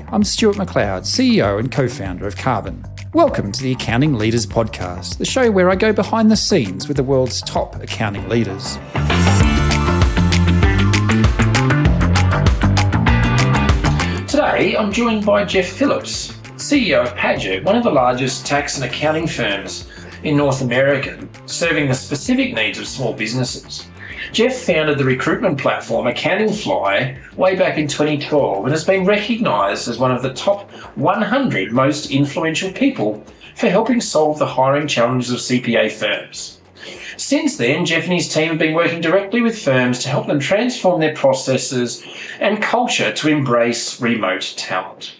I'm Stuart McLeod, CEO and co founder of Karbon. Welcome to the Accounting Leaders Podcast, the show where I go behind the scenes with the world's top accounting leaders. Today, I'm joined by Jeff Phillips, CEO of Padgett, one of the largest tax and accounting firms in North America, serving the specific needs of small businesses. Jeff founded the recruitment platform Accountingfly way back in 2012 and has been recognised as one of the top 100 most influential people for helping solve the hiring challenges of CPA firms. Since then, Jeff and his team have been working directly with firms to help them transform their processes and culture to embrace remote talent.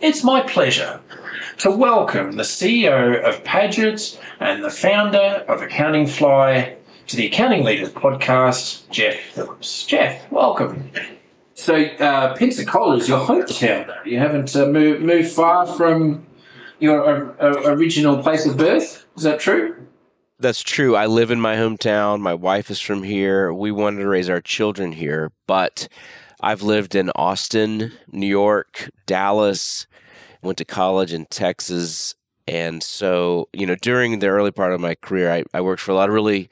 It's my pleasure to welcome the CEO of Padgett and the founder of Accountingfly, to the Accounting Leaders podcast, Jeff Phillips. Jeff, welcome. So, uh, Pensacola is your hometown, though. You haven't uh, moved, moved far from your uh, original place of birth. Is that true? That's true. I live in my hometown. My wife is from here. We wanted to raise our children here, but I've lived in Austin, New York, Dallas, went to college in Texas. And so, you know, during the early part of my career, I, I worked for a lot of really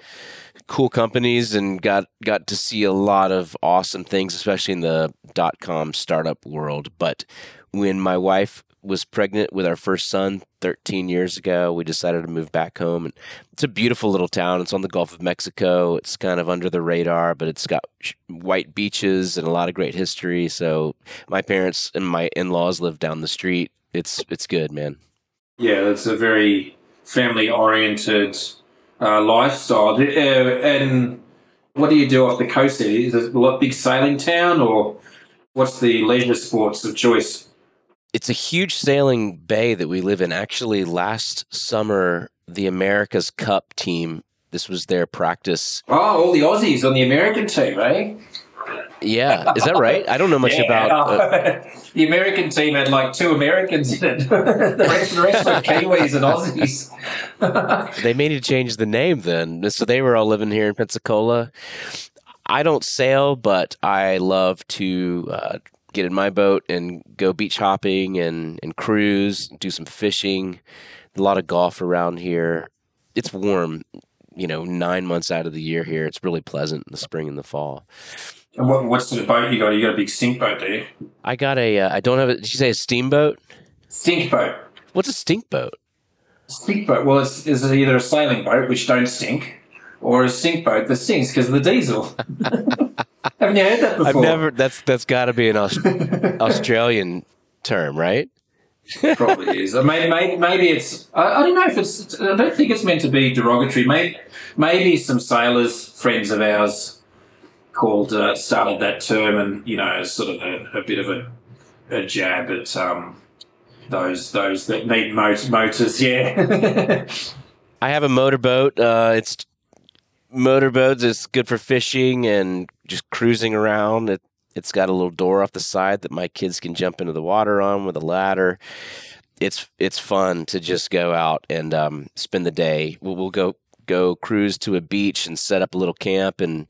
cool companies and got got to see a lot of awesome things, especially in the dot com startup world. But when my wife was pregnant with our first son 13 years ago, we decided to move back home. And it's a beautiful little town. It's on the Gulf of Mexico. It's kind of under the radar, but it's got white beaches and a lot of great history. So my parents and my in-laws live down the street. It's it's good, man. Yeah, it's a very family oriented uh, lifestyle. Uh, and what do you do off the coast there? Is it a big sailing town or what's the leisure sports of choice? It's a huge sailing bay that we live in. Actually, last summer, the America's Cup team, this was their practice. Oh, all the Aussies on the American team, eh? Yeah, is that right? I don't know much yeah. about. Uh, the American team had like two Americans in it. the, rest, the rest were Kiwis and Aussies. they may need to change the name then. So they were all living here in Pensacola. I don't sail, but I love to uh, get in my boat and go beach hopping and, and cruise, do some fishing. A lot of golf around here. It's warm, you know, nine months out of the year here. It's really pleasant in the spring and the fall. And what, what's the boat you got? You got a big stink boat, do you? I got a. Uh, I don't have a. Did you say a steamboat? Stink boat. What's a stink boat? Stink boat. Well, it's, it's either a sailing boat, which don't stink, or a stink boat that stinks because of the diesel. Haven't you heard that before? I've never. That's that's got to be an Aust- Australian term, right? Probably is. Maybe, maybe, maybe it's. I, I, don't know if it's. I don't think it's meant to be derogatory. Maybe, maybe some sailors, friends of ours, called uh, started that term, and you know, sort of a, a bit of a, a jab at um, those those that need mot- motors. Yeah, I have a motorboat. Uh, it's motorboats. It's good for fishing and just cruising around. It it's got a little door off the side that my kids can jump into the water on with a ladder. It's it's fun to just go out and um, spend the day. We'll, we'll go go cruise to a beach and set up a little camp and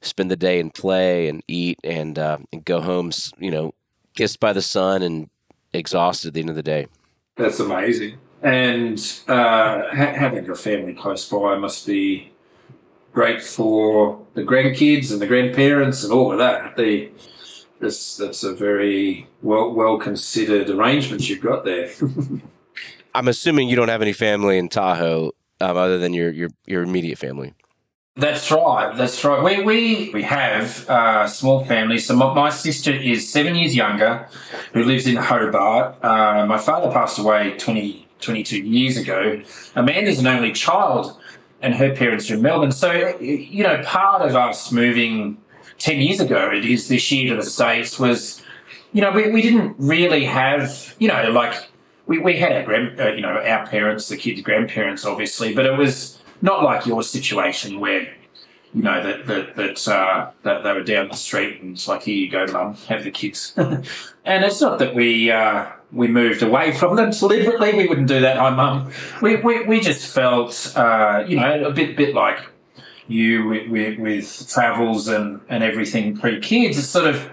spend the day and play and eat and, uh, and go home, you know, kissed by the sun and exhausted at the end of the day. That's amazing. And uh, ha- having your family close by must be great for the grandkids and the grandparents and all of that. The, this, that's a very well well considered arrangement you've got there. I'm assuming you don't have any family in Tahoe um, other than your, your your immediate family. That's right. That's right. We we we have a small family. So my, my sister is seven years younger, who lives in Hobart. Uh, my father passed away 20, 22 years ago. Amanda's an only child, and her parents are in Melbourne. So you know, part of us moving ten years ago, it is this year to the states was, you know, we, we didn't really have, you know, like we, we had our grand, uh, you know, our parents, the kids' grandparents, obviously, but it was not like your situation where, you know, that that that, uh, that they were down the street and it's like, here you go, mum, have the kids. and it's not that we uh, we moved away from them deliberately. We wouldn't do that. Hi, mum. We, we we just felt, uh, you know, a bit bit like you with, with, with travels and and everything pre kids. It's sort of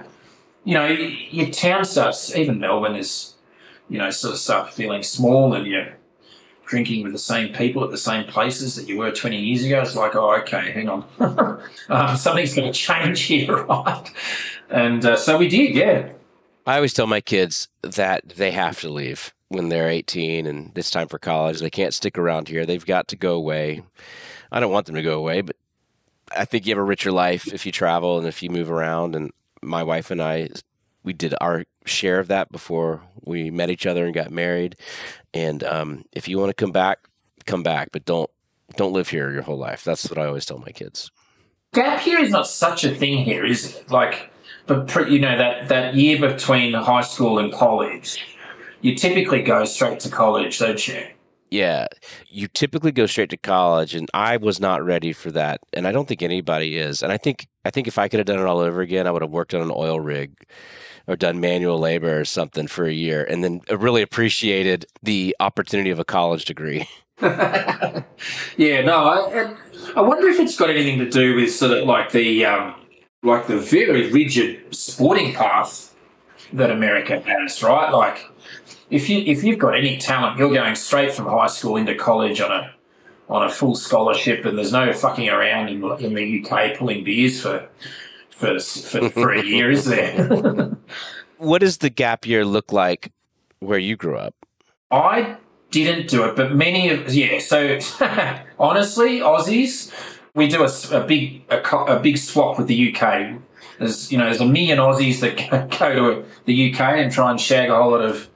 you know, your town starts, even Melbourne is, you know, sort of start feeling small and you're drinking with the same people at the same places that you were 20 years ago. It's like, oh, okay, hang on. um, something's going to change here, right? And uh, so we did, yeah. I always tell my kids that they have to leave when they're 18 and it's time for college. They can't stick around here. They've got to go away. I don't want them to go away, but I think you have a richer life if you travel and if you move around. And my wife and I, we did our share of that before we met each other and got married. And um, if you want to come back, come back, but don't don't live here your whole life. That's what I always tell my kids. Gap year is not such a thing here, is it? Like, but you know that that year between high school and college, you typically go straight to college, don't you? Yeah, you typically go straight to college, and I was not ready for that, and I don't think anybody is. And I think I think if I could have done it all over again, I would have worked on an oil rig or done manual labor or something for a year, and then really appreciated the opportunity of a college degree. yeah, no, I, I wonder if it's got anything to do with sort of like the um, like the very rigid sporting path that America has, right? Like if you if you've got any talent, you're going straight from high school into college on a on a full scholarship, and there's no fucking around in, in the UK pulling beers for for for, for a year, is there? what does the gap year look like where you grew up? I didn't do it, but many of yeah. So honestly, Aussies, we do a, a big a, a, big swap with the UK. There's you know there's a million Aussies that go to the UK and try and shag a whole lot of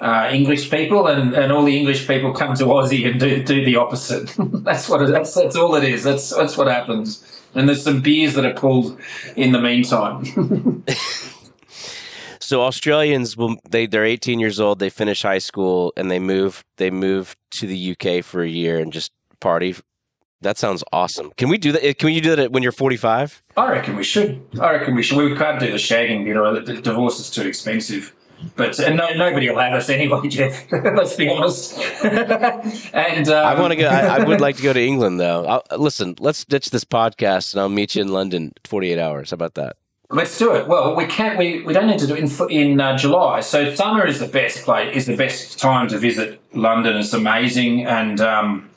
uh, English people, and, and all the English people come to Aussie and do, do the opposite. that's what it, that's that's all it is. That's that's what happens. And there's some beers that are pulled in the meantime. so Australians will they they're 18 years old. They finish high school and they move they move to the UK for a year and just party. That sounds awesome. Can we do that? Can we do that when you're 45? I reckon we should. I reckon we should. We can't do the shagging You know, The divorce is too expensive. But uh, no, nobody will have us anyway, Jeff. Let's be honest. and um, I want to go. I, I, would like to go to England, though. I'll, listen, let's ditch this podcast, and I'll meet you in London. Forty-eight hours. How about that? Let's do it. Well, we can't. We, we don't need to do it in in uh, July. So summer is the best place. Is the best time to visit London. It's amazing, and um,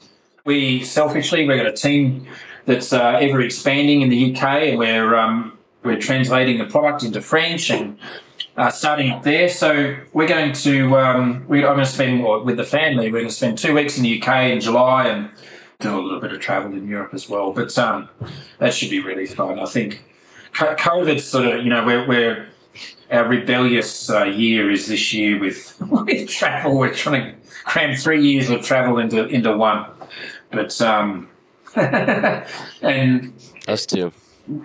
we selfishly we've got a team that's uh, ever expanding in the UK, and we're um, we're translating the product into French and uh, starting up there. So we're going to, um, we, I'm going to spend with the family. We're going to spend two weeks in the UK in July and do a little bit of travel in Europe as well. But um, that should be really fun. I think COVID sort of, you know, we're, we're our rebellious uh, year is this year with with travel. We're trying to cram three years of travel into into one. But um, and us too.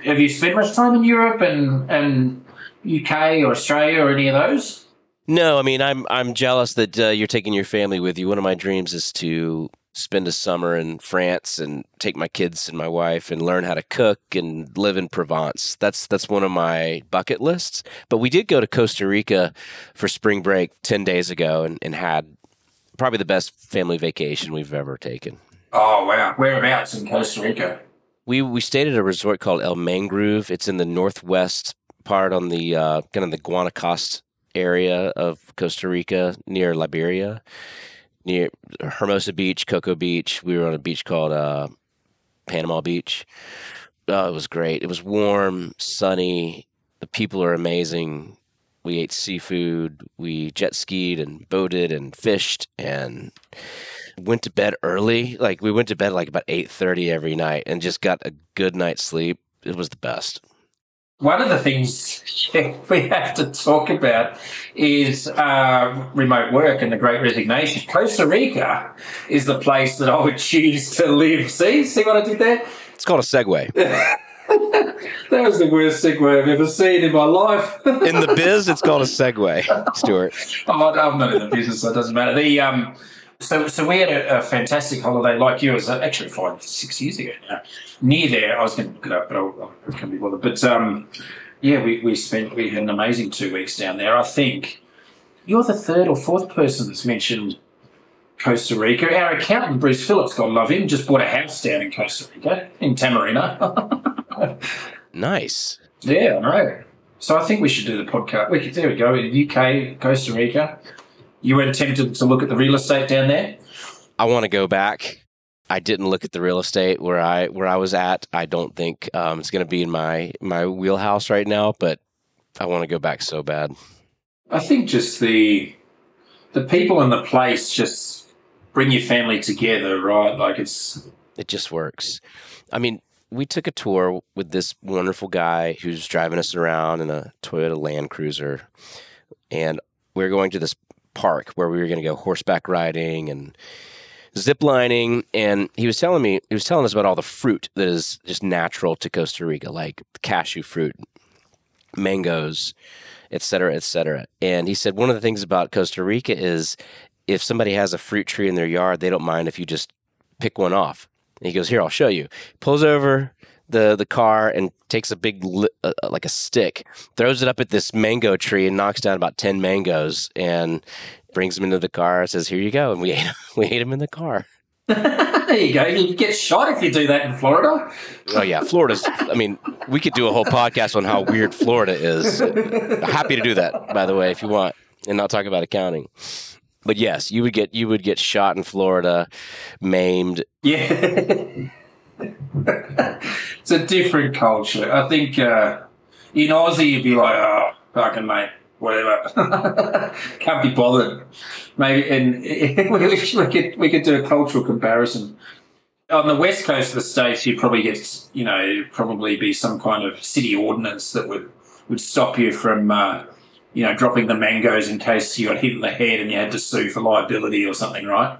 Have you spent much time in Europe and and UK or Australia or any of those? No, I mean I'm I'm jealous that uh, you're taking your family with you. One of my dreams is to spend a summer in France and take my kids and my wife and learn how to cook and live in Provence. That's that's one of my bucket lists. But we did go to Costa Rica for spring break 10 days ago and, and had probably the best family vacation we've ever taken. Oh wow. Whereabouts in Costa Rica? We we stayed at a resort called El Mangroove. It's in the northwest part on the uh, kind of the Guanacaste area of Costa Rica near Liberia, near Hermosa Beach, Coco Beach. We were on a beach called uh, Panama Beach. Oh, it was great. It was warm, sunny. The people are amazing. We ate seafood. We jet skied and boated and fished and went to bed early. Like we went to bed like about eight thirty every night and just got a good night's sleep. It was the best one of the things we have to talk about is uh, remote work and the great resignation. Costa Rica is the place that I would choose to live. See, see what I did there? It's called a segue. that was the worst segue I've ever seen in my life. in the biz, it's called a segue, Stuart. Oh, I'm not in the business, so it doesn't matter. The um, so, so we had a, a, fantastic holiday like you. It was actually five, six years ago now. Near there, I was going to look it up, but I, I can't be bothered. But um, yeah, we, we spent we had an amazing two weeks down there. I think you're the third or fourth person that's mentioned Costa Rica. Our accountant Bruce Phillips, God love him, just bought a house down in Costa Rica in Tamarina. nice. Yeah, I know. So I think we should do the podcast. We could, there we go. UK, Costa Rica. You weren't tempted to look at the real estate down there? I want to go back. I didn't look at the real estate where I where I was at. I don't think um, it's going to be in my my wheelhouse right now, but I want to go back so bad. I think just the the people and the place just bring your family together, right? Like it's it just works. I mean, we took a tour with this wonderful guy who's driving us around in a Toyota Land Cruiser, and we are going to this park where we were going to go horseback riding and zip lining. And he was telling me he was telling us about all the fruit that is just natural to Costa Rica like cashew fruit mangoes et cetera et cetera. And he said one of the things about Costa Rica is if somebody has a fruit tree in their yard they don't mind if you just pick one off. And he goes here I'll show you. Pulls over the the car and takes a big uh, like a stick, throws it up at this mango tree and knocks down about ten mangoes and brings them into the car. Says, "Here you go," and we ate we ate them in the car. there you go. You get shot if you do that in Florida. Oh yeah, Florida's. I mean, we could do a whole podcast on how weird Florida is. Happy to do that, by the way, if you want, and not talk about accounting. But yes, you would get you would get shot in Florida, maimed. Yeah. it's a different culture. I think uh, in Aussie you'd be like, oh, fucking mate, whatever. Can't be bothered. Maybe, and we, could we could do a cultural comparison. On the west coast of the states, you'd probably get, you know, probably be some kind of city ordinance that would would stop you from, uh, you know, dropping the mangoes in case you got hit in the head and you had to sue for liability or something, right?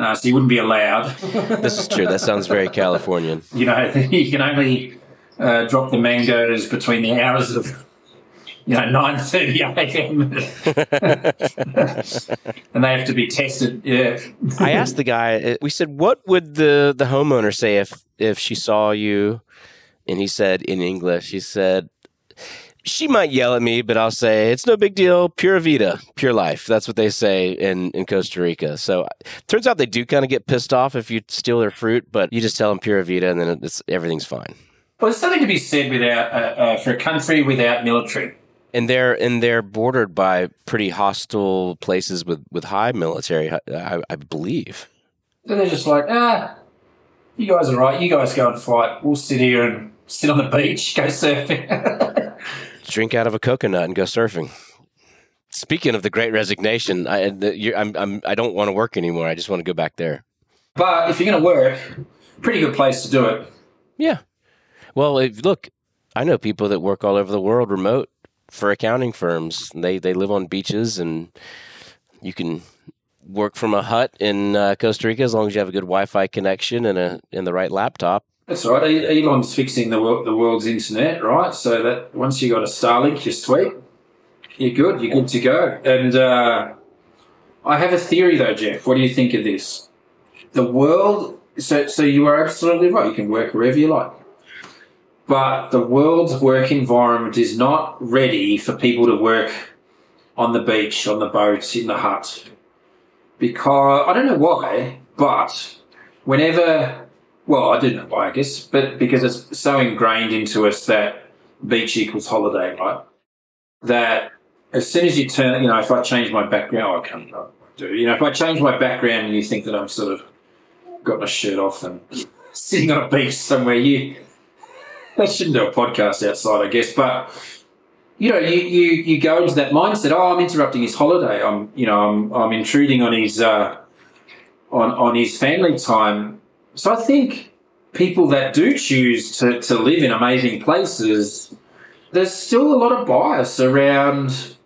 Uh, so you wouldn't be allowed. this is true. That sounds very Californian. You know, you can only uh, drop the mangoes between the hours of you know nine thirty a.m. and they have to be tested. Yeah. I asked the guy. Uh, we said, "What would the the homeowner say if if she saw you?" And he said in English, he said, she might yell at me, but I'll say it's no big deal. Pura vida, pure life. That's what they say in, in Costa Rica. So turns out they do kind of get pissed off if you steal their fruit, but you just tell them pura vida, and then it's everything's fine. Well, there's something to be said without uh, uh, for a country without military. And they're and they're bordered by pretty hostile places with, with high military, I, I believe. So they're just like, ah, you guys are right. You guys go and fight. We'll sit here and sit on the beach, go surfing. drink out of a coconut and go surfing. Speaking of the Great Resignation, I I'm, I'm I don't want to work anymore. I just want to go back there. But if you're going to work, pretty good place to do it. Yeah. Well, if, look, I know people that work all over the world remote for accounting firms. They they live on beaches, and you can work from a hut in uh, Costa Rica as long as you have a good Wi-Fi connection and a and the right laptop. That's right. Elon's fixing the world, the world's internet, right? So that once you got a Starlink, you're sweet. You're good. You're good to go. And uh, I have a theory, though, Jeff. What do you think of this? The world. So, so you are absolutely right. You can work wherever you like, but the world's work environment is not ready for people to work on the beach, on the boats, in the hut. Because I don't know why, but whenever well, I do know why, I guess, but because it's so ingrained into us that beach equals holiday, right? That as soon as you turn, you know, if I change my background, oh, I can't do. You know, if I change my background and you think that I'm sort of got my shirt off and sitting on a beach somewhere, you I shouldn't do a podcast outside, I guess, but you know, you, you, you go into that mindset. Oh, I'm interrupting his holiday. I'm, you know, I'm, I'm intruding on his, uh, on, on his family time so I think people that do choose to, to live in amazing places, there's still a lot of bias around,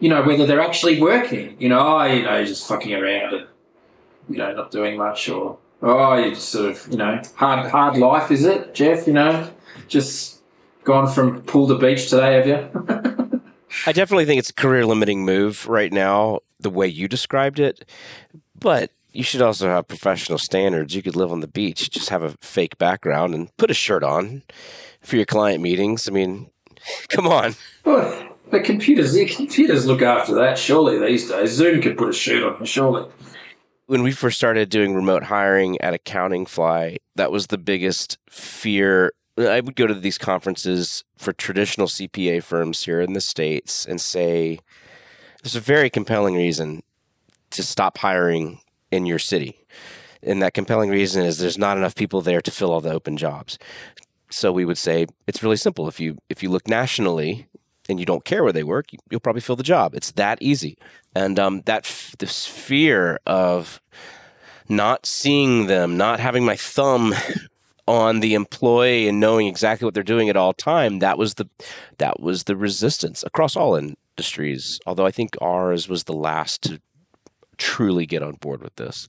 you know, whether they're actually working. You know, oh, you know, just fucking around and, you know, not doing much or, oh, you just sort of, you know, hard, hard life, is it, Jeff? You know, just gone from pool to beach today, have you? I definitely think it's a career limiting move right now, the way you described it. But you should also have professional standards. You could live on the beach, just have a fake background and put a shirt on for your client meetings. I mean, come on. Well, the computers, the computers look after that. Surely these days, Zoom could put a shirt on. Surely. When we first started doing remote hiring at Accountingfly, that was the biggest fear I would go to these conferences for traditional CPA firms here in the States and say, there's a very compelling reason to stop hiring in your city. And that compelling reason is there's not enough people there to fill all the open jobs. So we would say it's really simple. If you if you look nationally and you don't care where they work, you'll probably fill the job. It's that easy. And um, that f- this fear of not seeing them, not having my thumb on the employee and knowing exactly what they're doing at all time, that was the that was the resistance across all industries. Although I think ours was the last to truly get on board with this.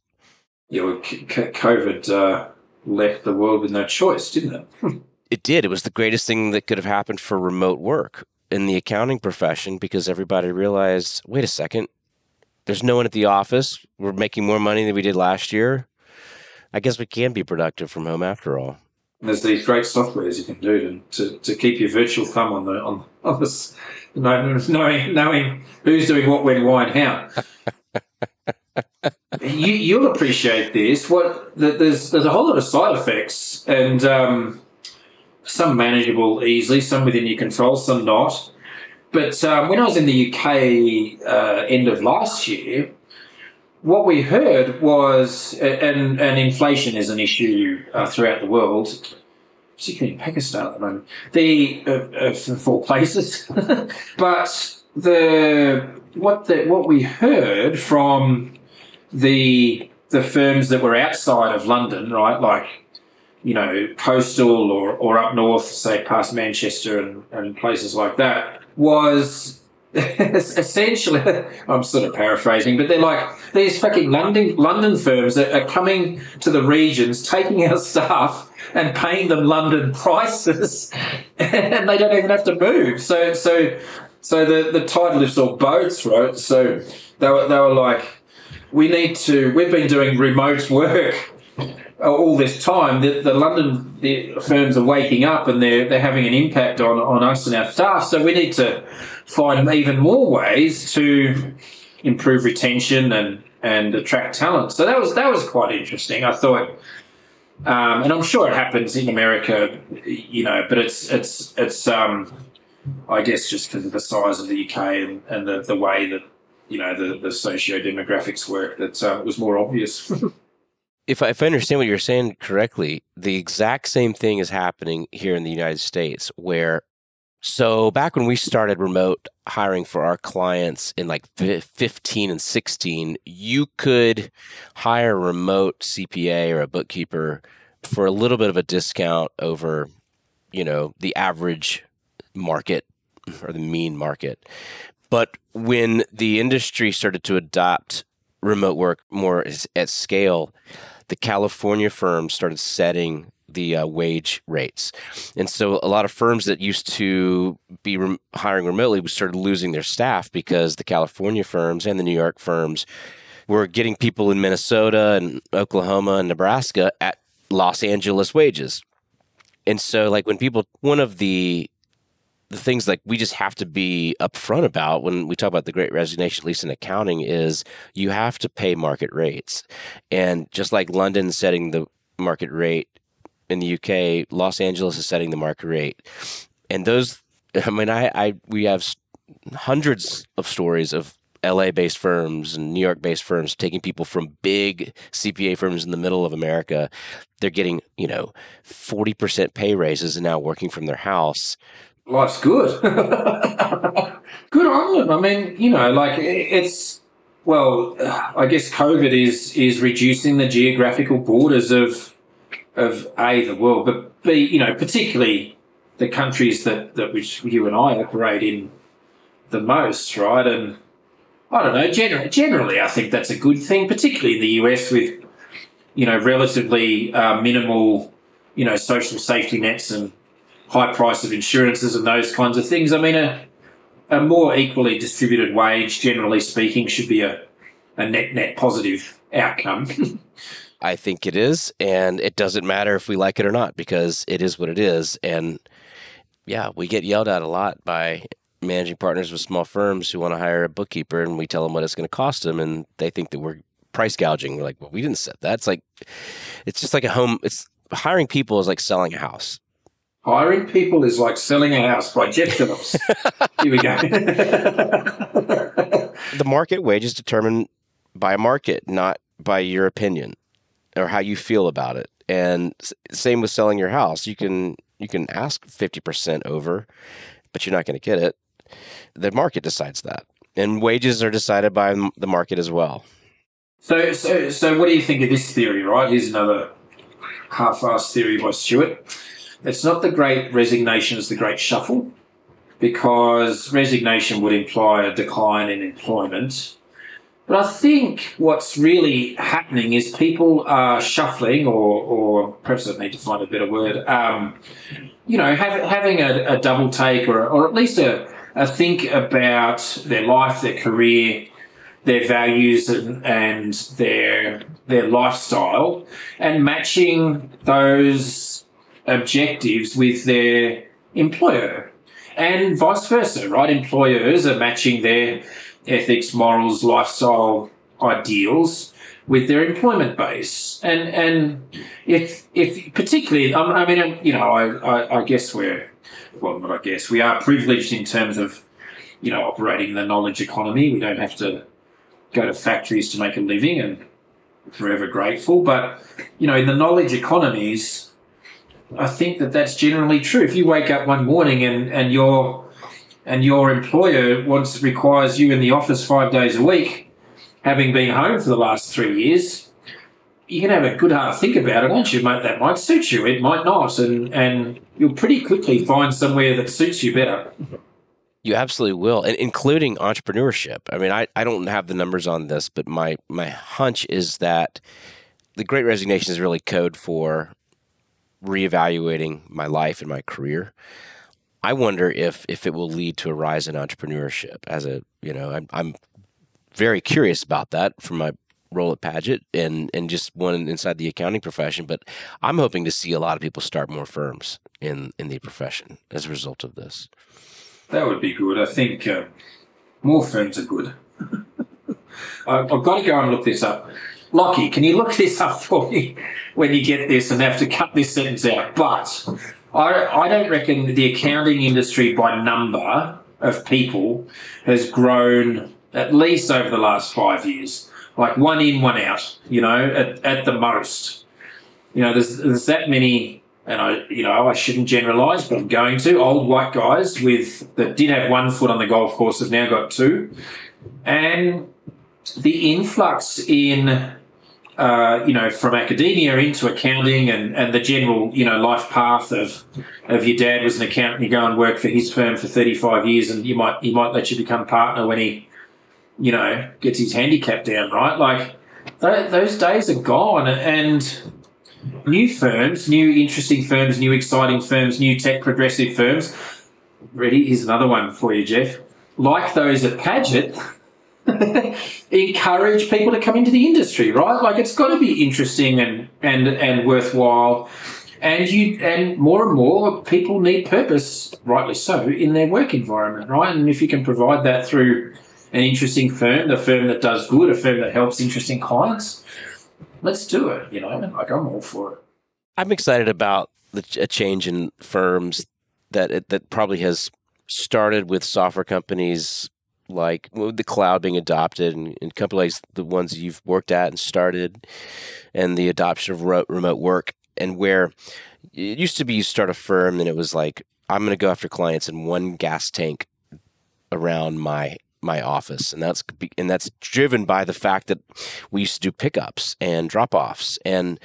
Yeah, well, c- COVID uh, left the world with no choice, didn't it? it did. It was the greatest thing that could have happened for remote work in the accounting profession because everybody realized wait a second, there's no one at the office. We're making more money than we did last year. I guess we can be productive from home after all. And there's these great softwares you can do to, to, to keep your virtual thumb on the on, on this, knowing knowing who's doing what, when, why, and how. you, you'll appreciate this. What there's there's a whole lot of side effects, and um, some manageable easily, some within your control, some not. But um, when I was in the UK uh, end of last year, what we heard was, and, and inflation is an issue uh, throughout the world, particularly in Pakistan at the moment, the uh, uh, four places. but the what the what we heard from the the firms that were outside of London, right, like you know coastal or, or up north, say past Manchester and, and places like that, was essentially, I'm sort of paraphrasing, but they're like these fucking London London firms that are coming to the regions, taking our staff and paying them London prices, and they don't even have to move. So, so, so the the tide lifts all boats, right? So they were they were like, we need to. We've been doing remote work all this time, the, the London the firms are waking up and they're they're having an impact on, on us and our staff. So we need to find even more ways to improve retention and and attract talent. So that was that was quite interesting. I thought, um, and I'm sure it happens in America, you know, but it's it's it's um, I guess just because of the size of the UK and, and the, the way that you know the the socio demographics work that uh, was more obvious. if I, if I understand what you're saying correctly, the exact same thing is happening here in the United States, where so back when we started remote hiring for our clients in like 15 and 16, you could hire a remote CPA or a bookkeeper for a little bit of a discount over, you know, the average market or the mean market. But when the industry started to adopt remote work more at scale, the California firms started setting the uh, wage rates. And so a lot of firms that used to be re- hiring remotely started losing their staff because the California firms and the New York firms were getting people in Minnesota and Oklahoma and Nebraska at Los Angeles wages. And so like when people one of the the things like we just have to be upfront about when we talk about the great resignation, at least in accounting, is you have to pay market rates. And just like London setting the market rate in the UK, Los Angeles is setting the market rate. And those, I mean, I, I we have hundreds of stories of LA based firms and New York based firms taking people from big CPA firms in the middle of America. They're getting, you know, 40% pay raises and now working from their house life's good. good on them. I mean, you know, like it's well, I guess COVID is is reducing the geographical borders of of a the world, but b you know particularly the countries that that which you and I operate in the most, right? And I don't know. Generally, generally, I think that's a good thing, particularly in the US with you know relatively uh, minimal you know social safety nets and high price of insurances and those kinds of things. I mean, a, a more equally distributed wage, generally speaking, should be a, a net net positive outcome. I think it is, and it doesn't matter if we like it or not because it is what it is. And yeah, we get yelled at a lot by managing partners with small firms who want to hire a bookkeeper, and we tell them what it's going to cost them, and they think that we're price gouging. We're like, well, we didn't set that. It's like, it's just like a home. It's hiring people is like selling a house Hiring people is like selling a house by Jeff Phillips. Here we go. the market wage is determined by a market, not by your opinion or how you feel about it. And same with selling your house. You can you can ask 50% over, but you're not going to get it. The market decides that. And wages are decided by the market as well. So, so, so what do you think of this theory, right? Here's another half-assed theory by Stuart. It's not the great resignation, it's the great shuffle, because resignation would imply a decline in employment. But I think what's really happening is people are shuffling, or, or perhaps I need to find a better word, um, you know, have, having a, a, double take or, or at least a, a think about their life, their career, their values and, and their their lifestyle and matching those objectives with their employer. And vice versa right? Employers are matching their ethics morals lifestyle ideals with their employment base. And and if if particularly um, i mean you know i i, I guess we're well not i guess we are privileged in terms of you know operating the knowledge economy. We don't have to go to factories to make a living and forever grateful. But, you know, in the knowledge economies, I think that that's generally true. If you wake up one morning and, and your and your employer wants requires you in the office five days a week, having been home for the last three years, you can have a good hard think about it, won't you, mate? That might suit you. It might not, and and you'll pretty quickly find somewhere that suits you better. You absolutely will, and including entrepreneurship. I mean, I, I don't have the numbers on this, but my my hunch is that the Great Resignation is really code for reevaluating my life and my career. I wonder if if it will lead to a rise in entrepreneurship. As a you know, I'm, I'm very curious about that from my role at Padgett and and just one inside the accounting profession. But I'm hoping to see a lot of people start more firms in in the profession as a result of this. That would be good. I think uh, more firms are good. I've got to go and look this up. Lockie, can you look this up for me when you get this and have to cut this sentence out? But I, I don't reckon the accounting industry by number of people has grown at least over the last five years. Like one in, one out, you know, at, at the most. You know, there's, there's that many and I, you know, I shouldn't generalise, but I'm going to. Old white guys with that did have one foot on the golf course have now got two, and the influx in, uh, you know, from academia into accounting and, and the general, you know, life path of of your dad was an accountant, you go and work for his firm for 35 years, and you might he might let you become partner when he, you know, gets his handicap down, right? Like those days are gone, and new firms, new interesting firms, new exciting firms, new tech progressive firms. Ready? Here's another one for you, Jeff. Like those at Padgett, encourage people to come into the industry, right? Like it's got to be interesting and and and worthwhile. And you and more and more people need purpose, rightly so, in their work environment, right? And if you can provide that through an interesting firm, the firm that does good, a firm that helps interesting clients, let's do it. You know, like I'm all for it. I'm excited about the, a change in firms that it, that probably has started with software companies like the cloud being adopted and, and companies the ones you've worked at and started and the adoption of remote work and where it used to be you start a firm and it was like i'm going to go after clients in one gas tank around my my office, and that's and that's driven by the fact that we used to do pickups and drop offs, and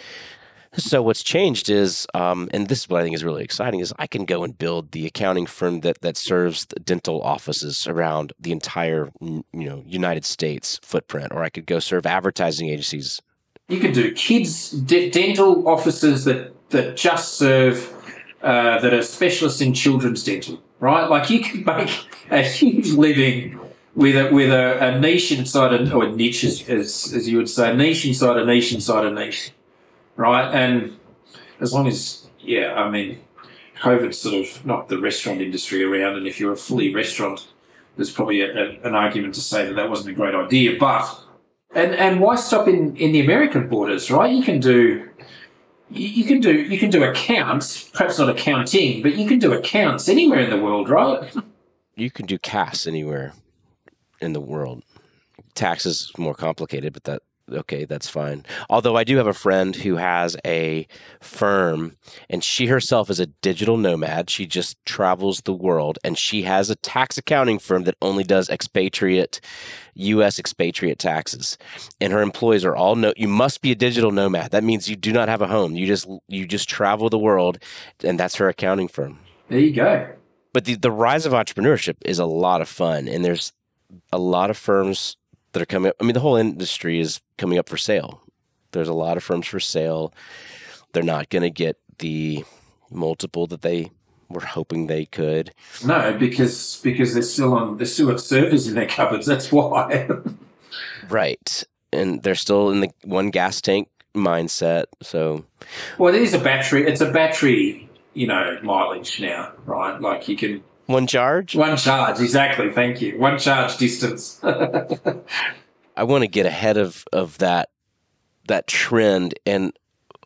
so what's changed is, um, and this is what I think is really exciting, is I can go and build the accounting firm that that serves dental offices around the entire you know United States footprint, or I could go serve advertising agencies. You could do kids d- dental offices that that just serve uh, that are specialists in children's dental, right? Like you could make a huge living with a with a, a niche inside a or a niche as, as, as you would say, niche inside a niche inside a niche, right? And as long as yeah, I mean, COVID sort of knocked the restaurant industry around, and if you're a fully restaurant, there's probably a, a, an argument to say that that wasn't a great idea. But and and why stop in in the American borders, right? You can do you, can do you can do accounts, perhaps not accounting, but you can do accounts anywhere in the world, right? You can do CAS anywhere in the world. Taxes more complicated, but that okay, that's fine. Although I do have a friend who has a firm and she herself is a digital nomad. She just travels the world and she has a tax accounting firm that only does expatriate US expatriate taxes. And her employees are all no you must be a digital nomad. That means you do not have a home. You just you just travel the world and that's her accounting firm. There you go. But the, the rise of entrepreneurship is a lot of fun and there's a lot of firms that are coming up. I mean, the whole industry is coming up for sale. There's a lot of firms for sale. They're not going to get the multiple that they were hoping they could. No, because because they're still on they're still servers in their cupboards. That's why. right, and they're still in the one gas tank mindset. So, well, it is a battery. It's a battery, you know, mileage now, right? Like you can one charge? One charge, exactly. Thank you. One charge distance. I want to get ahead of, of that that trend. And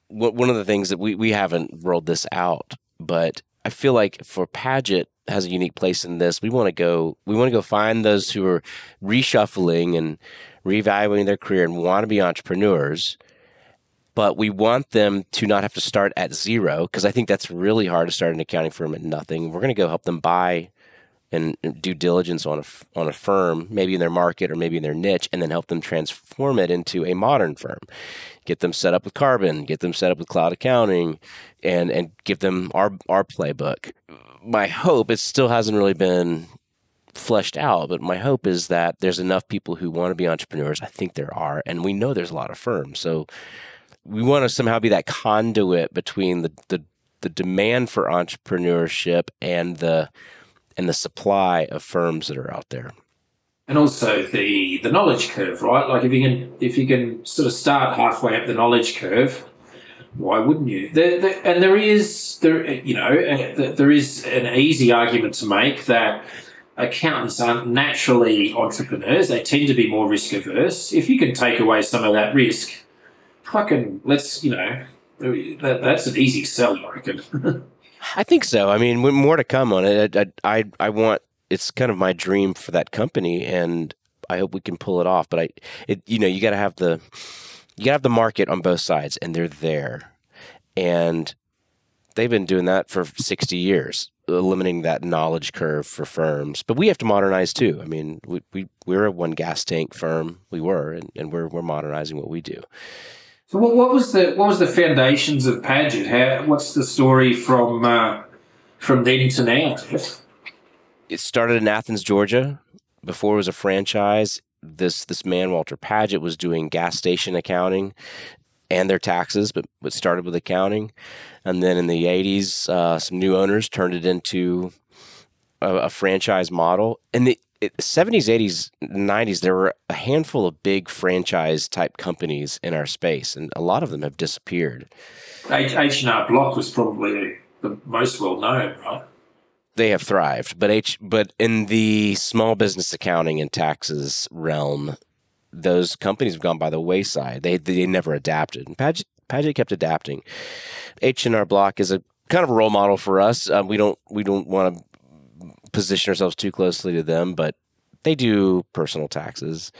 w- one of the things that we, we haven't rolled this out, but I feel like for Padgett has a unique place in this. We want to go we want to go find those who are reshuffling and reevaluating their career and want to be entrepreneurs but we want them to not have to start at zero because I think that's really hard to start an accounting firm at nothing. We're going to go help them buy and do diligence on a on a firm, maybe in their market or maybe in their niche, and then help them transform it into a modern firm. Get them set up with Karbon, get them set up with cloud accounting, and and give them our our playbook. My hope it still hasn't really been fleshed out, but my hope is that there's enough people who want to be entrepreneurs. I think there are, and we know there's a lot of firms. So we want to somehow be that conduit between the, the the demand for entrepreneurship and the and the supply of firms that are out there. And also the the knowledge curve right? Like if you can if you can sort of start halfway up the knowledge curve why wouldn't you? There, there, and there is there you know uh, there is an easy argument to make that accountants aren't naturally entrepreneurs. They tend to be more risk averse if you can take away some of that risk fucking let's you know that, that's an easy sell, I reckon. I think so. I mean, more to come on it. I, I I want it's kind of my dream for that company, and I hope we can pull it off. But I, it you know, you got to have the you got to have the market on both sides, and they're there, and they've been doing that for sixty years, eliminating that knowledge curve for firms. But we have to modernize too. I mean, we we we're a one gas tank firm. We were, and, and we're we're modernizing what we do. So what, what was the what was the foundations of Padgett? How, what's the story from uh, from then to now? It started in Athens, Georgia. Before it was a franchise, this this man Walter Padgett was doing gas station accounting and their taxes, but it started with accounting. And then in the '80s, uh, some new owners turned it into a, a franchise model. And the 70s, 80s, 90s, there were a handful of big franchise type companies in our space, and a lot of them have disappeared. H and R Block was probably the most well known, right? They have thrived, but H, but in the small business accounting and taxes realm, those companies have gone by the wayside. They they never adapted. And Padgett, Padgett kept adapting. H and R Block is a kind of a role model for us. Uh, we don't we don't want to position ourselves too closely to them, but they do personal taxes.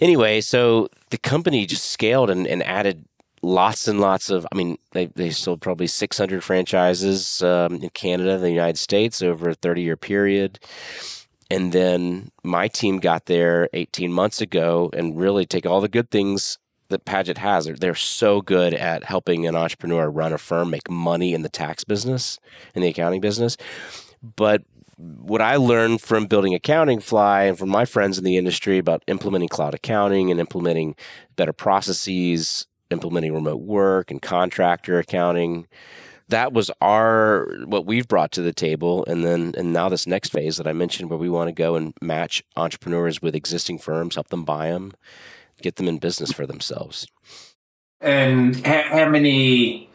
Anyway, so the company just scaled and, and added lots and lots of, I mean, they, they sold probably 600 franchises um, in Canada, the United States over a 30 year period. And then my team got there 18 months ago and really take all the good things that Padgett has. They're, they're so good at helping an entrepreneur run a firm, make money in the tax business, in the accounting business. But what I learned from building Accountingfly and from my friends in the industry about implementing cloud accounting and implementing better processes, implementing remote work and contractor accounting. That was our what we've brought to the table, and then and now this next phase that I mentioned, where we want to go and match entrepreneurs with existing firms, help them buy them, get them in business for themselves. And how, how many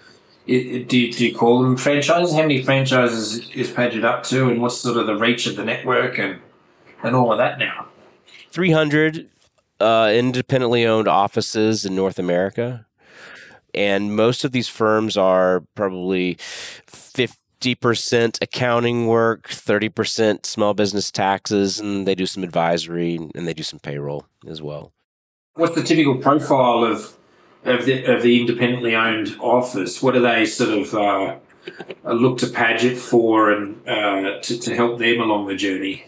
do, you, do you call them franchises? How many franchises is Padgett up to, and what's sort of the reach of the network and and all of that now? Three hundred uh, independently owned offices in North America. And most of these firms are probably 50% accounting work, 30% small business taxes, and they do some advisory and they do some payroll as well. What's the typical profile of of the, of the independently owned office? What do they sort of uh, look to Padgett for and uh, to, to help them along the journey?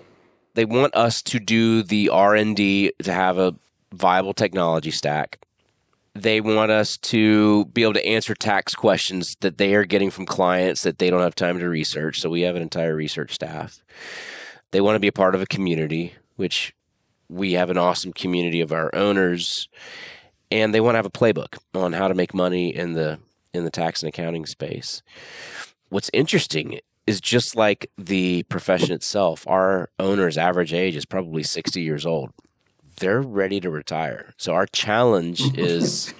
They want us to do the R and D to have a viable technology stack. They want us to be able to answer tax questions that they are getting from clients that they don't have time to research. So we have an entire research staff. They want to be a part of a community, which we have an awesome community of our owners, and they want to have a playbook on how to make money in the in the tax and accounting space. What's interesting is just like the profession itself, our owner's average age is probably 60 years old they're ready to retire. So our challenge is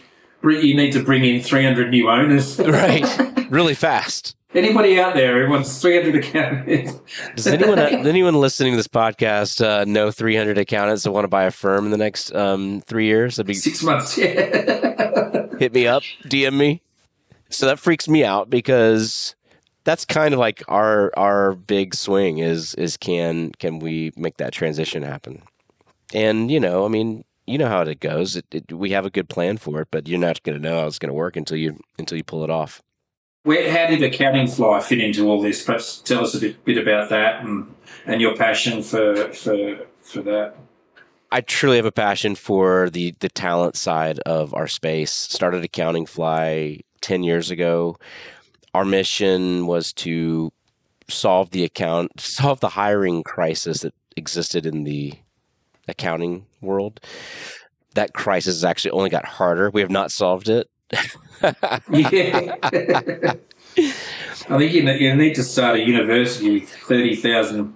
you need to bring in 300 new owners. right. Really fast. Anybody out there Everyone's 300 accountants? Does anyone anyone listening to this podcast uh, know 300 accountants that want to buy a firm in the next um, three years? That'd be six months. Yeah. hit me up, DM me. So that freaks me out because that's kind of like our our big swing is is can can we make that transition happen? And, you know, I mean, you know how it goes. It, it, we have a good plan for it, but you're not going to know how it's going to work until you until you pull it off. Where, how did Accountingfly fit into all this? Perhaps tell us a bit, bit about that and, and your passion for, for, for that. I truly have a passion for the the talent side of our space. Started Accountingfly 10 years ago. Our mission was to solve the account solve the hiring crisis that existed in the accounting world. That crisis has actually only got harder. We have not solved it. yeah. I think you, you need to start a university with 30,000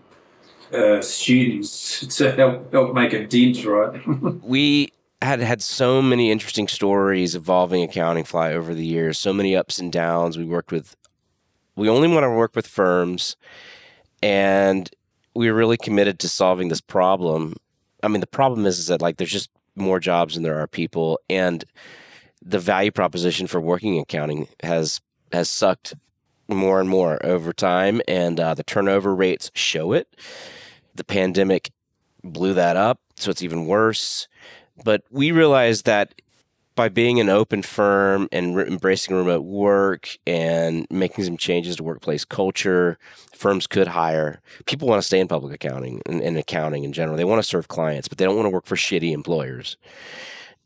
uh, students to help, help make a dent, right? we had had so many interesting stories evolving Accountingfly over the years, so many ups and downs. We worked with, we only want to work with firms, and we were really committed to solving this problem I mean, the problem is, is that like there's just more jobs than there are people, and the value proposition for working accounting has has sucked more and more over time, and uh, the turnover rates show it. The pandemic blew that up, so it's even worse. But we realized that by being an open firm and re- embracing remote work and making some changes to workplace culture, firms could hire. People want to stay in public accounting and, and accounting in general. They want to serve clients, but they don't want to work for shitty employers.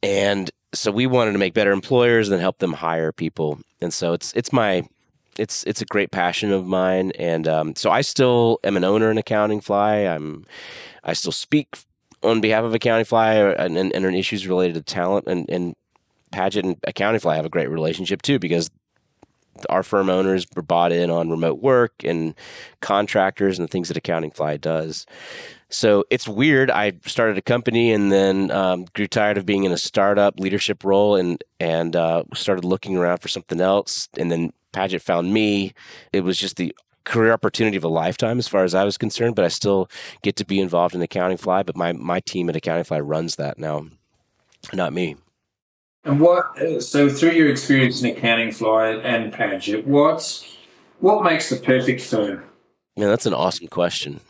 And so we wanted to make better employers and help them hire people. And so it's it's my it's it's a great passion of mine. And um, so I still am an owner in Accountingfly. I'm I still speak on behalf of Accountingfly and, and, and issues related to talent and, and Padgett and Accountingfly have a great relationship too because our firm owners were bought in on remote work and contractors and the things that Accountingfly does. So it's weird. I started a company and then um, grew tired of being in a startup leadership role and and uh, started looking around for something else. And then Padgett found me. It was just the career opportunity of a lifetime as far as I was concerned. But I still get to be involved in Accountingfly. But my my team at Accountingfly runs that now, not me. And what? So, through your experience in accounting, fly and Padgett, what's what makes the perfect firm? Man, that's an awesome question.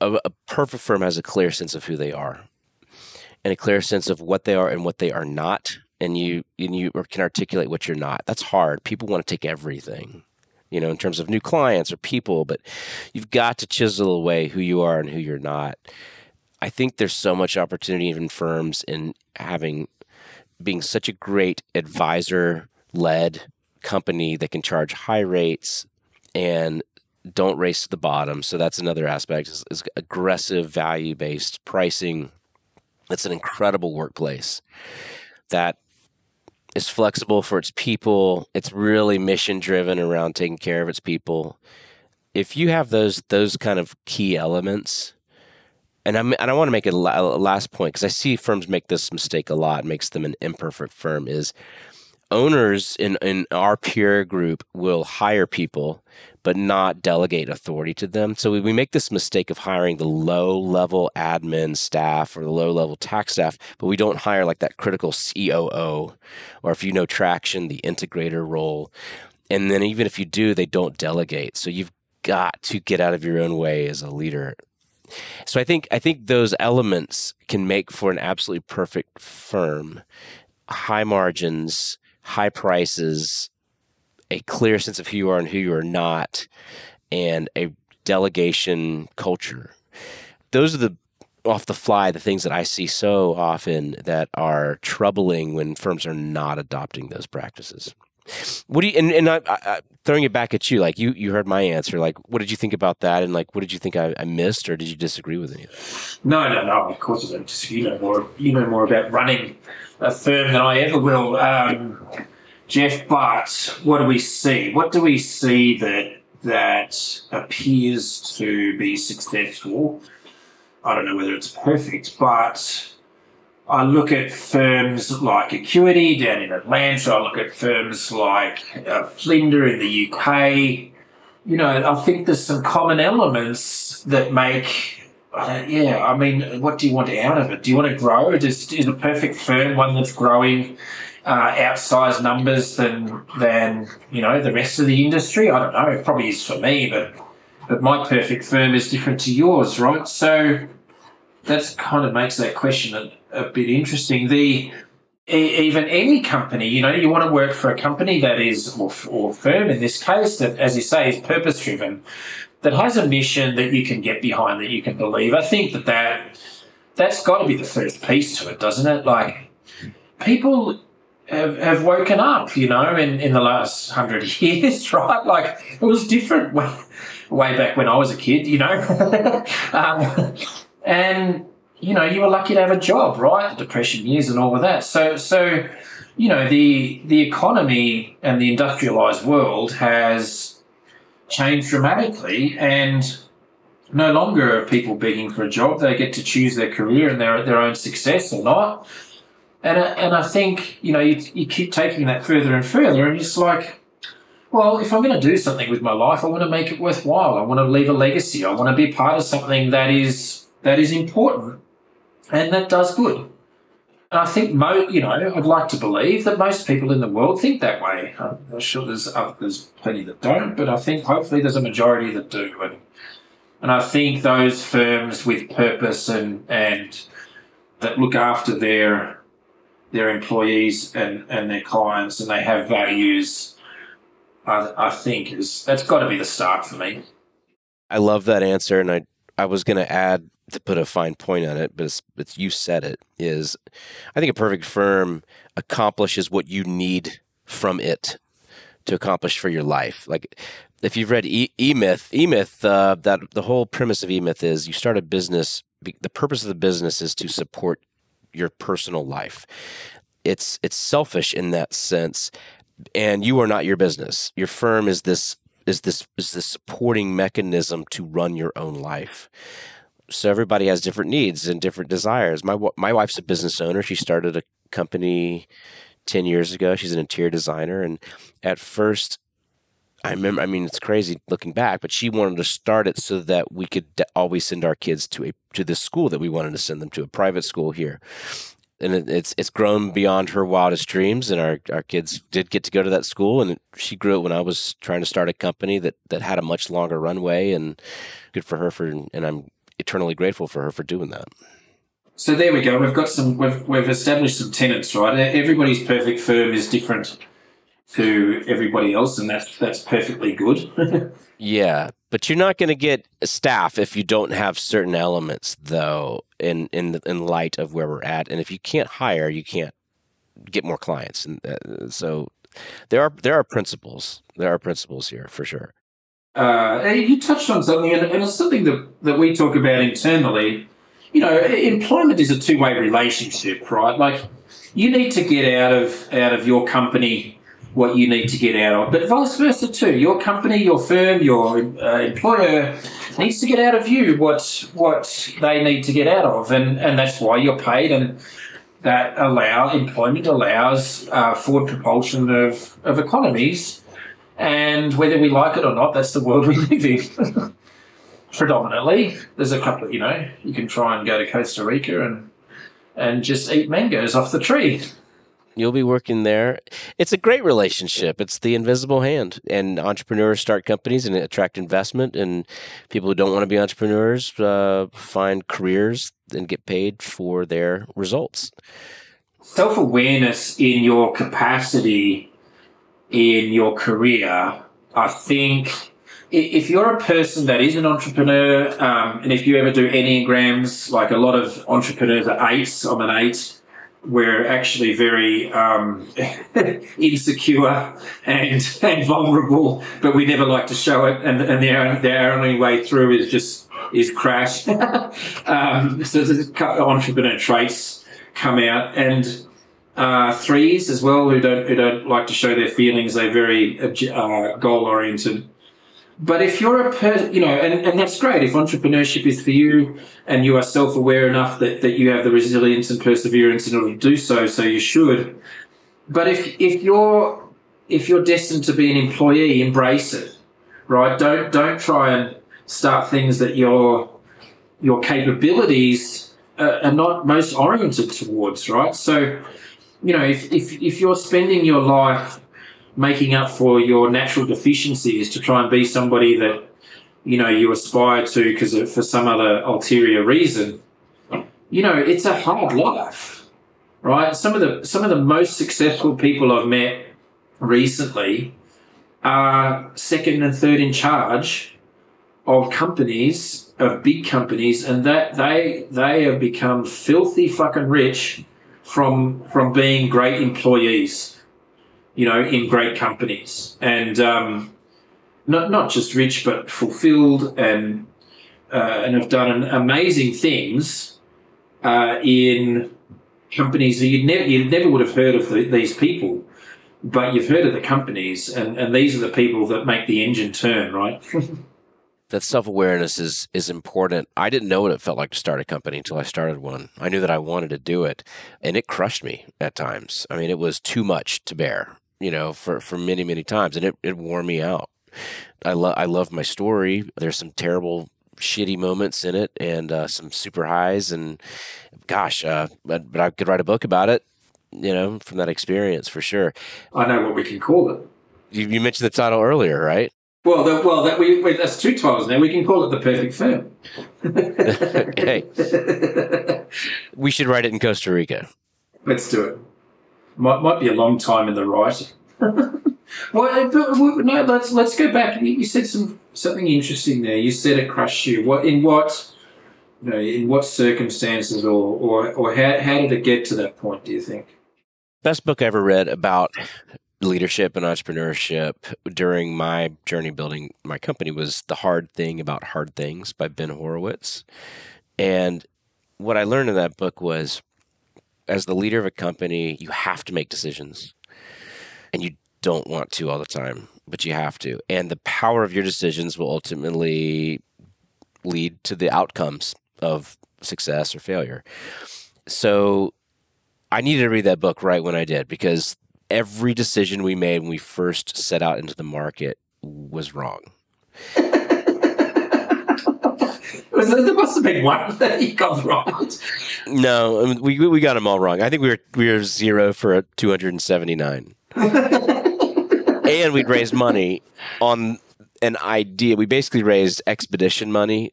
A, a perfect firm has a clear sense of who they are, and a clear sense of what they are and what they are not. And you and you can articulate what you're not. That's hard. People want to take everything, you know, in terms of new clients or people, but you've got to chisel away who you are and who you're not. I think there's so much opportunity in firms in having being such a great advisor led company that can charge high rates and don't race to the bottom. So that's another aspect is, is aggressive value based pricing. It's an incredible workplace that is flexible for its people. It's really mission driven around taking care of its people. If you have those those kind of key elements, and, I'm, and I want to make a, last point because I see firms make this mistake a lot, makes them an imperfect firm. Is owners in, in our peer group will hire people but not delegate authority to them. So we, we make this mistake of hiring the low level admin staff or the low level tax staff, but we don't hire like that critical COO or if you know traction, the integrator role. And then even if you do, they don't delegate. So you've got to get out of your own way as a leader. So I think I think those elements can make for an absolutely perfect firm. High margins, high prices, a clear sense of who you are and who you are not, and a delegation culture. Those are the off the fly the things that I see so often that are troubling when firms are not adopting those practices. What do you and, and I, I, throwing it back at you? Like you, you heard my answer. Like, what did you think about that? And like, what did you think I, I missed, or did you disagree with any of that? No, no, no. Of course, I don't disagree. You know more. You know more about running a firm than I ever will. Um, Jeff, but what do we see? What do we see that that appears to be successful? I don't know whether it's perfect, but I look at firms like Acuity down in Atlanta. I look at firms like uh, Flinders in the UK. You know, I think there's some common elements that make. Uh, yeah, I mean, what do you want out of it? Do you want to grow? Is, is a perfect firm one that's growing uh, outsized numbers than than you know the rest of the industry. I don't know. It probably is for me, but but my perfect firm is different to yours, right? So that kind of makes that question a, bit interesting. The even any company, you know, you want to work for a company that is, or, or firm in this case, that, as you say, is purpose driven, that has a mission that you can get behind, that you can believe. I think that, that that's got to be the first piece to it, doesn't it? Like, people have, have woken up, you know, in, in the last hundred years, right? Like it was different way, way back when I was a kid, you know. um, and, you know, you were lucky to have a job, right? The depression years and all of that. So, so, you know, the, the economy and the industrialized world has changed dramatically and no longer are people begging for a job. They get to choose their career and their, their own success or not. And, uh, and I think, you know, you, you keep taking that further and further, and it's like, well, if I'm going to do something with my life, I want to make it worthwhile. I want to leave a legacy. I want to be part of something that is that is important and that does good. And I think, mo- you know, I'd like to believe that most people in the world think that way. I'm sure there's uh, there's plenty that don't, but I think hopefully there's a majority that do. And and I think those firms with purpose and and that look after their their employees and, and their clients and they have values, I, I think is that's got to be the start for me. I love that answer, and I I was going to add to put a fine point on it, but it's, it's you said it is. I think a perfect firm accomplishes what you need from it to accomplish for your life. Like if you've read e, Myth, E Myth, uh, that the whole premise of E Myth is you start a business. The purpose of the business is to support your personal life. It's it's selfish in that sense, and you are not your business. Your firm is this is this is this supporting mechanism to run your own life. So everybody has different needs and different desires. My my wife's a business owner. She started a company 10 years ago. She's an interior designer and at first I remember I mean it's crazy looking back, but she wanted to start it so that we could always send our kids to a to the school that we wanted to send them to, a private school here and it, it's it's grown beyond her wildest dreams. And our, our kids did get to go to that school, and she grew it when I was trying to start a company that that had a much longer runway. And good for her for, and I'm eternally grateful for her for doing that. So there we go. We've got some. We've we've established some tenets, right? Everybody's perfect firm is different to everybody else, and that's that's perfectly good. yeah, but you're not going to get staff if you don't have certain elements, though. In in in light of where we're at, and if you can't hire, you can't get more clients, and uh, so there are there are principles. There are principles here for sure. Uh, you touched on something, and, and it's something that, that we talk about internally. You know, employment is a two way relationship, right? Like you need to get out of out of your company what you need to get out of, but vice versa too. Your company, your firm, your uh, employer needs to get out of you what what they need to get out of, and and that's why you're paid. And that allow employment allows uh, forward propulsion of, of economies. And whether we like it or not, that's the world we live in. Predominantly, there's a couple. Of, you know, you can try and go to Costa Rica and and just eat mangoes off the tree. You'll be working there. It's a great relationship. It's the invisible hand, and entrepreneurs start companies and attract investment. And people who don't want to be entrepreneurs uh, find careers and get paid for their results. Self awareness in your capacity in your career, I think if you're a person that is an entrepreneur, um, and if you ever do enneagrams, like a lot of entrepreneurs are eights, I'm an eight. We're actually very um, insecure and, and vulnerable, but we never like to show it. And, and their, their only way through is just is crash. um, so there's a couple of entrepreneur traits come out, and uh, threes as well who don't who don't like to show their feelings. They're very uh, goal oriented. But if you're a person, you know, and, and that's great. If entrepreneurship is for you and you are self aware enough that, that you have the resilience and perseverance in order to do so, so you should. But if, if you're, if you're destined to be an employee, embrace it, right? Don't, don't try and start things that your, your capabilities are not most oriented towards, right? So, you know, if, if, if you're spending your life making up for your natural deficiencies to try and be somebody that you know you aspire to because for some other ulterior reason you know it's a hard life right? Some of the some of the most successful people i've met recently are second and third in charge of companies of big companies and that they they have become filthy fucking rich from from being great employees you know, in great companies and um, not not just rich but fulfilled and uh, and have done amazing things uh, in companies that you never you never would have heard of the, these people, but you've heard of the companies, and, and these are the people that make the engine turn, right? that self awareness is is important. I didn't know what it felt like to start a company until I started one. I knew that I wanted to do it, and it crushed me at times. I mean, it was too much to bear you know, for, for many, many times. And it, it wore me out. I love I love my story. There's some terrible, shitty moments in it, and uh, some super highs. And gosh, uh, but but I could write a book about it. You know, from that experience for sure. I know what we can call it. You, you mentioned the title earlier, right? Well, well, that we wait, that's two titles now. We can call it the perfect film. hey, we should write it in Costa Rica. Let's do it. Might might be a long time in the writing. well, uh, but, no, let's let's go back. You said some something interesting there. You said it crushed you. What in what? You know, in what circumstances, or or or how how did it get to that point? Do you think? Best book I ever read about leadership and entrepreneurship during my journey building my company was The Hard Thing About Hard Things by Ben Horowitz. And what I learned in that book was as the leader of a company, you have to make decisions. And you don't want to all the time, but you have to. And the power of your decisions will ultimately lead to the outcomes of success or failure. So I needed to read that book right when I did because every decision we made when we first set out into the market was wrong. there must have been one that you got wrong. No, I mean, we we got them all wrong. I think we were we were zero for two hundred and seventy nine, and we'd raised money on an idea. We basically raised expedition money,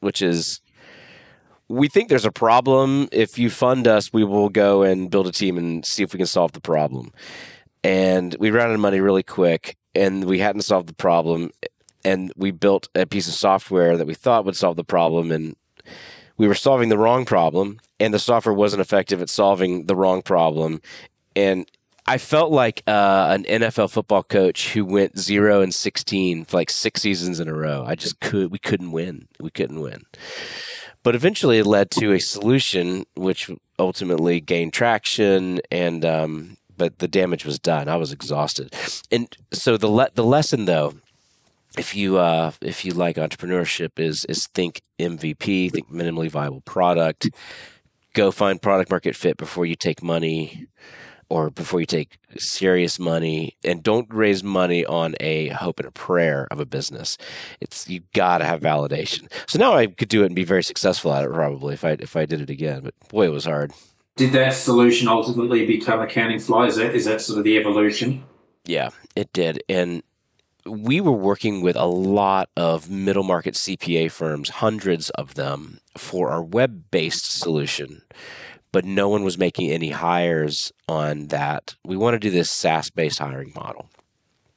which is we think there's a problem. If you fund us, we will go and build a team and see if we can solve the problem. And we ran out of money really quick, and we hadn't solved the problem and we built a piece of software that we thought would solve the problem and we were solving the wrong problem and the software wasn't effective at solving the wrong problem and I felt like uh, an NFL football coach who went zero and sixteen for like six seasons in a row. I just could we couldn't win. We couldn't win. But eventually, it led to a solution which ultimately gained traction, and um, but the damage was done. I was exhausted, and so the le- the lesson though if you uh, if you like entrepreneurship is is think MVP, think minimally viable product, go find product market fit before you take money or before you take serious money and don't raise money on a hope and a prayer of a business. It's you got to have validation. So now i could do it and be very successful at it probably if i if i did it again but boy it was hard. Did that solution ultimately become Accountingfly? Is that is that sort of the evolution? Yeah it did and we were working with a lot of middle market cpa firms hundreds of them for our web based solution but no one was making any hires on that. We want to do this SaaS based hiring model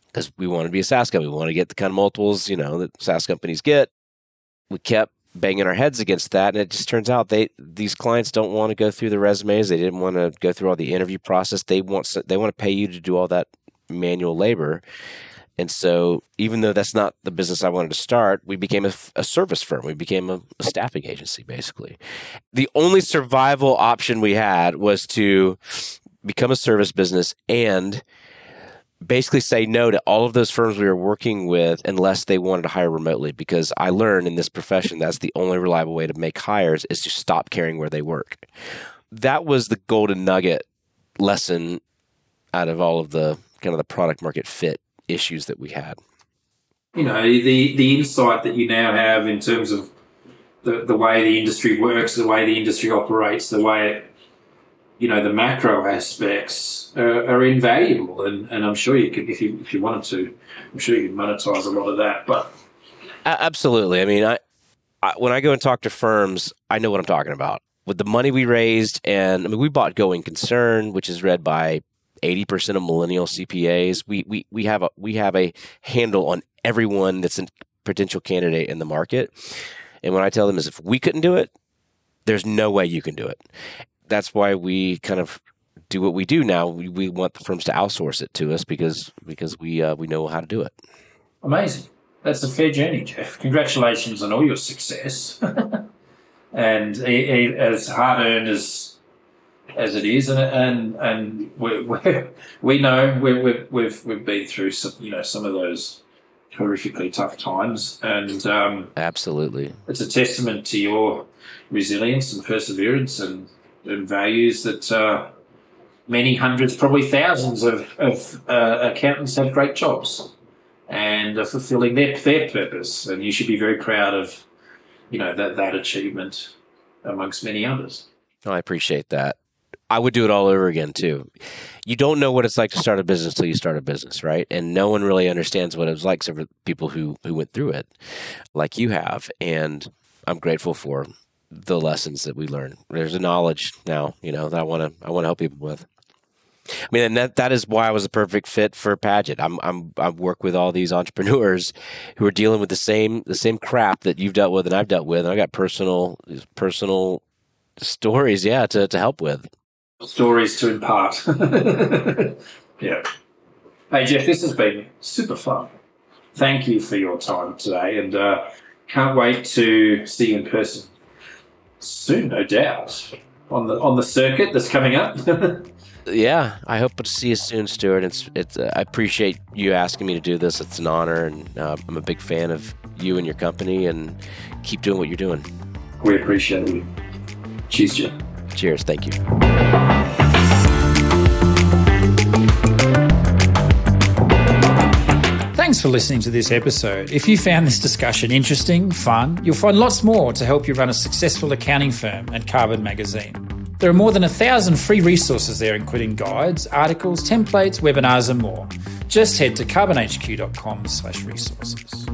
because we want to be a SaaS company. We want to get the kind of multiples, you know, that SaaS companies get. We kept banging our heads against that, and it just turns out they these clients don't want to go through the resumes. They didn't want to go through all the interview process. They want they want to pay you to do all that manual labor. And so, even though that's not the business I wanted to start, we became a, a service firm. We became a, a, staffing agency, basically. The only survival option we had was to become a service business and basically say no to all of those firms we were working with unless they wanted to hire remotely. Because I learned in this profession that's the only reliable way to make hires is to stop caring where they work. That was the golden nugget lesson out of all of the kind of the product market fit issues that we had. You know, the the insight that you now have in terms of the, the way the industry works, the way the industry operates, the way it, you know, the macro aspects are, are invaluable. And, and I'm sure you could, if you if you wanted to, I'm sure you could monetize a lot of that. But absolutely, I mean, I, I when I go and talk to firms, I know what I'm talking about with the money we raised and I mean we bought Going Concern, which is read by 80% of millennial CPAs. We, we, we have a, we have a handle on everyone that's a potential candidate in the market. And what I tell them is if we couldn't do it, there's no way you can do it. That's why we kind of do what we do now. We, we want the firms to outsource it to us because, because we, uh, we know how to do it. Amazing. That's a fair journey, Jeff. Congratulations on all your success. and as hard earned as as it is, and and and we we we know we we've we've we've been through some you know some of those horrifically tough times, and um, absolutely, it's a testament to your resilience and perseverance and, and values that uh, many hundreds, probably thousands of of uh, accountants have great jobs and are fulfilling their their purpose, and you should be very proud of you know that that achievement amongst many others. Oh, I appreciate that. I would do it all over again too. You don't know what it's like to start a business till you start a business, right? And no one really understands what it was like except for people who who went through it, like you have. And I'm grateful for the lessons that we learned. There's a knowledge now, you know, that I want to I want to help people with. I mean, and that that is why I was a perfect fit for Padgett. I'm I'm I work with all these entrepreneurs who are dealing with the same the same crap that you've dealt with and I've dealt with, and I got personal personal stories, yeah, to to help with stories to impart. yeah. Hey, Jeff, this has been super fun. Thank you for your time today, and uh, can't wait to see you in person soon, no doubt, on the on the circuit that's coming up. yeah, I hope to see you soon, Stuart. It's it's. Uh, I appreciate you asking me to do this. It's an honor, and uh, I'm a big fan of you and your company. And keep doing what you're doing. We appreciate you. Cheers, Jeff. Cheers. Thank you. Thanks for listening to this episode. If you found this discussion interesting, fun, you'll find lots more to help you run a successful accounting firm at Karbon Magazine. There are more than a thousand free resources there, including guides, articles, templates, webinars, and more. Just head to karbonhq.com slash resources.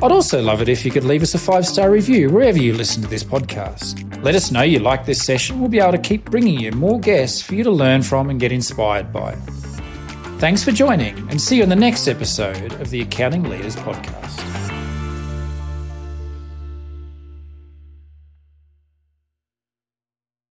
I'd also love it if you could leave us a five star review wherever you listen to this podcast. Let us know you like this session. We'll be able to keep bringing you more guests for you to learn from and get inspired by. Thanks for joining, and see you in the next episode of the Accounting Leaders Podcast.